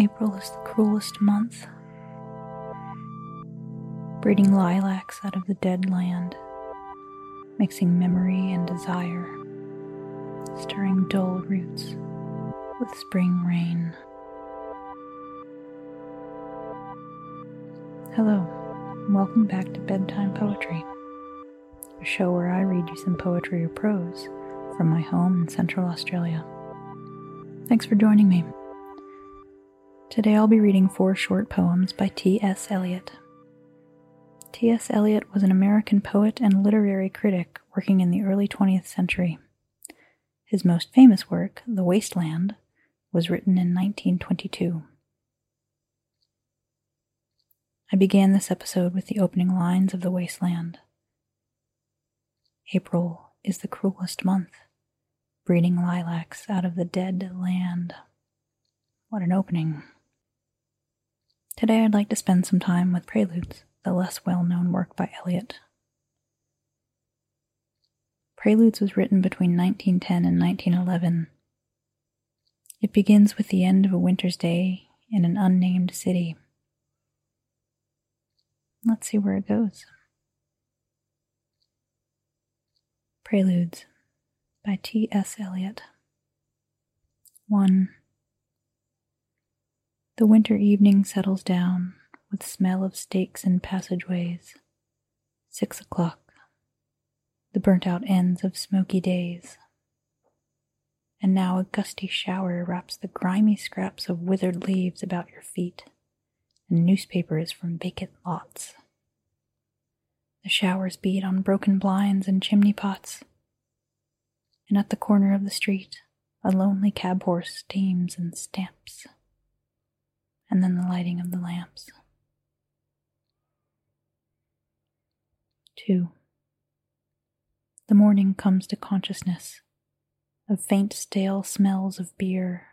April is the cruelest month, breeding lilacs out of the dead land, mixing memory and desire, stirring dull roots with spring rain. Hello, and welcome back to Bedtime Poetry, a show where I read you some poetry or prose from my home in Central Australia. Thanks for joining me. Today I'll be reading four short poems by T.S. Eliot. T.S. Eliot was an American poet and literary critic working in the early 20th century. His most famous work, The Waste Land, was written in 1922. I began this episode with the opening lines of The Waste Land. April is the cruelest month, breeding lilacs out of the dead land. What an opening! Today I'd like to spend some time with Preludes, the less well known work by Eliot. Preludes was written between 1910 and 1911. It begins with the end of a winter's day in an unnamed city. Let's see where it goes. Preludes by T.S. Eliot. 1. The winter evening settles down with smell of steaks and passageways. Six o'clock. The burnt out ends of smoky days. And now a gusty shower wraps the grimy scraps of withered leaves about your feet, and newspapers from vacant lots. The showers beat on broken blinds and chimney pots. And at the corner of the street, a lonely cab horse steams and stamps and then the lighting of the lamps. 2. The morning comes to consciousness of faint stale smells of beer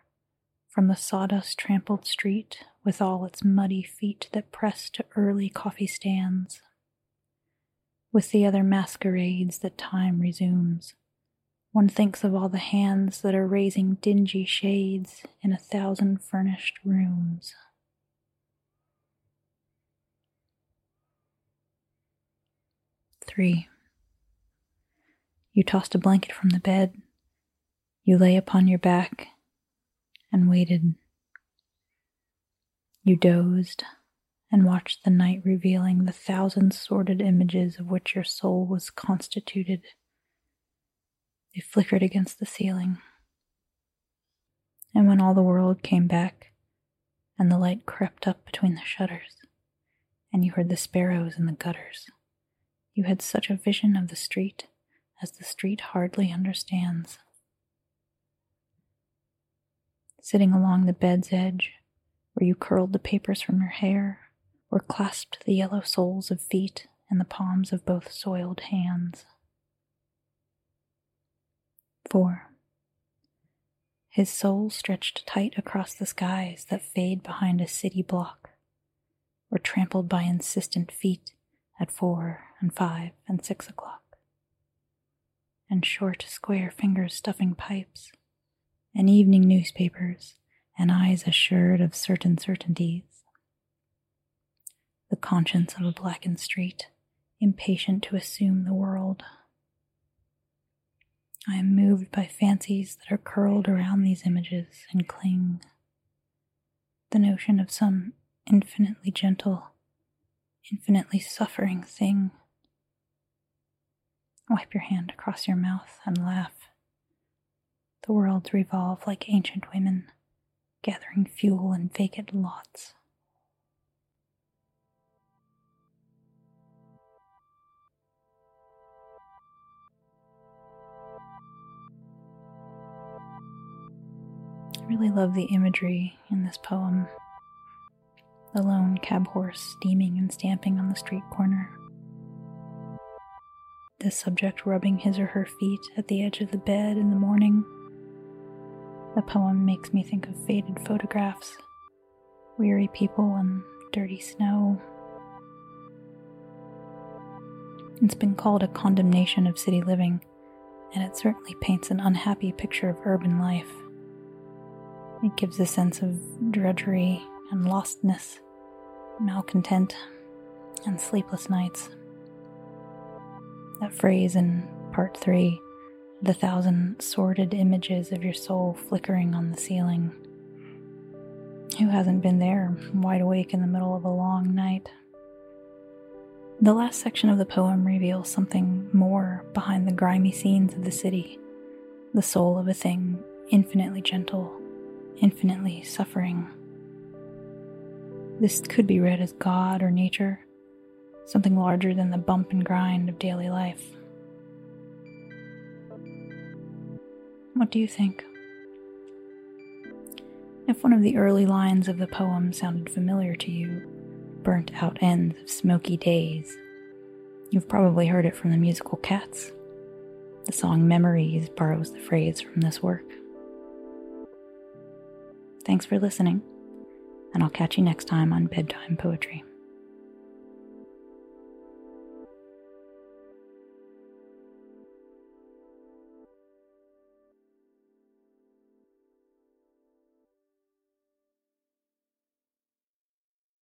from the sawdust trampled street with all its muddy feet that press to early coffee stands. With the other masquerades that time resumes, one thinks of all the hands that are raising dingy shades in a thousand furnished rooms. 3. You tossed a blanket from the bed. You lay upon your back and waited. You dozed and watched the night revealing the thousand sordid images of which your soul was constituted. They flickered against the ceiling. And when all the world came back, and the light crept up between the shutters, and you heard the sparrows in the gutters, you had such a vision of the street as the street hardly understands. Sitting along the bed's edge, where you curled the papers from your hair, or clasped the yellow soles of feet in the palms of both soiled hands. 4. His soul stretched tight across the skies that fade behind a city block, or trampled by insistent feet at four and five and six o'clock, and short, square fingers stuffing pipes, and evening newspapers, and eyes assured of certain certainties. The conscience of a blackened street, impatient to assume the world. I am moved by fancies that are curled around these images and cling. The notion of some infinitely gentle, infinitely suffering thing. Wipe your hand across your mouth and laugh. The worlds revolve like ancient women, gathering fuel in vacant lots. I really love the imagery in this poem the lone cab horse steaming and stamping on the street corner. The subject rubbing his or her feet at the edge of the bed in the morning. The poem makes me think of faded photographs, weary people, and dirty snow. It's been called a condemnation of city living, and it certainly paints an unhappy picture of urban life. It gives a sense of drudgery and lostness, malcontent, and sleepless nights. That phrase in part three the thousand sordid images of your soul flickering on the ceiling. Who hasn't been there, wide awake in the middle of a long night? The last section of the poem reveals something more behind the grimy scenes of the city, the soul of a thing infinitely gentle, infinitely suffering. This could be read as God or nature, something larger than the bump and grind of daily life. What do you think? If one of the early lines of the poem sounded familiar to you, burnt out ends of smoky days, you've probably heard it from the musical Cats. The song Memories borrows the phrase from this work. Thanks for listening, and I'll catch you next time on Bedtime Poetry.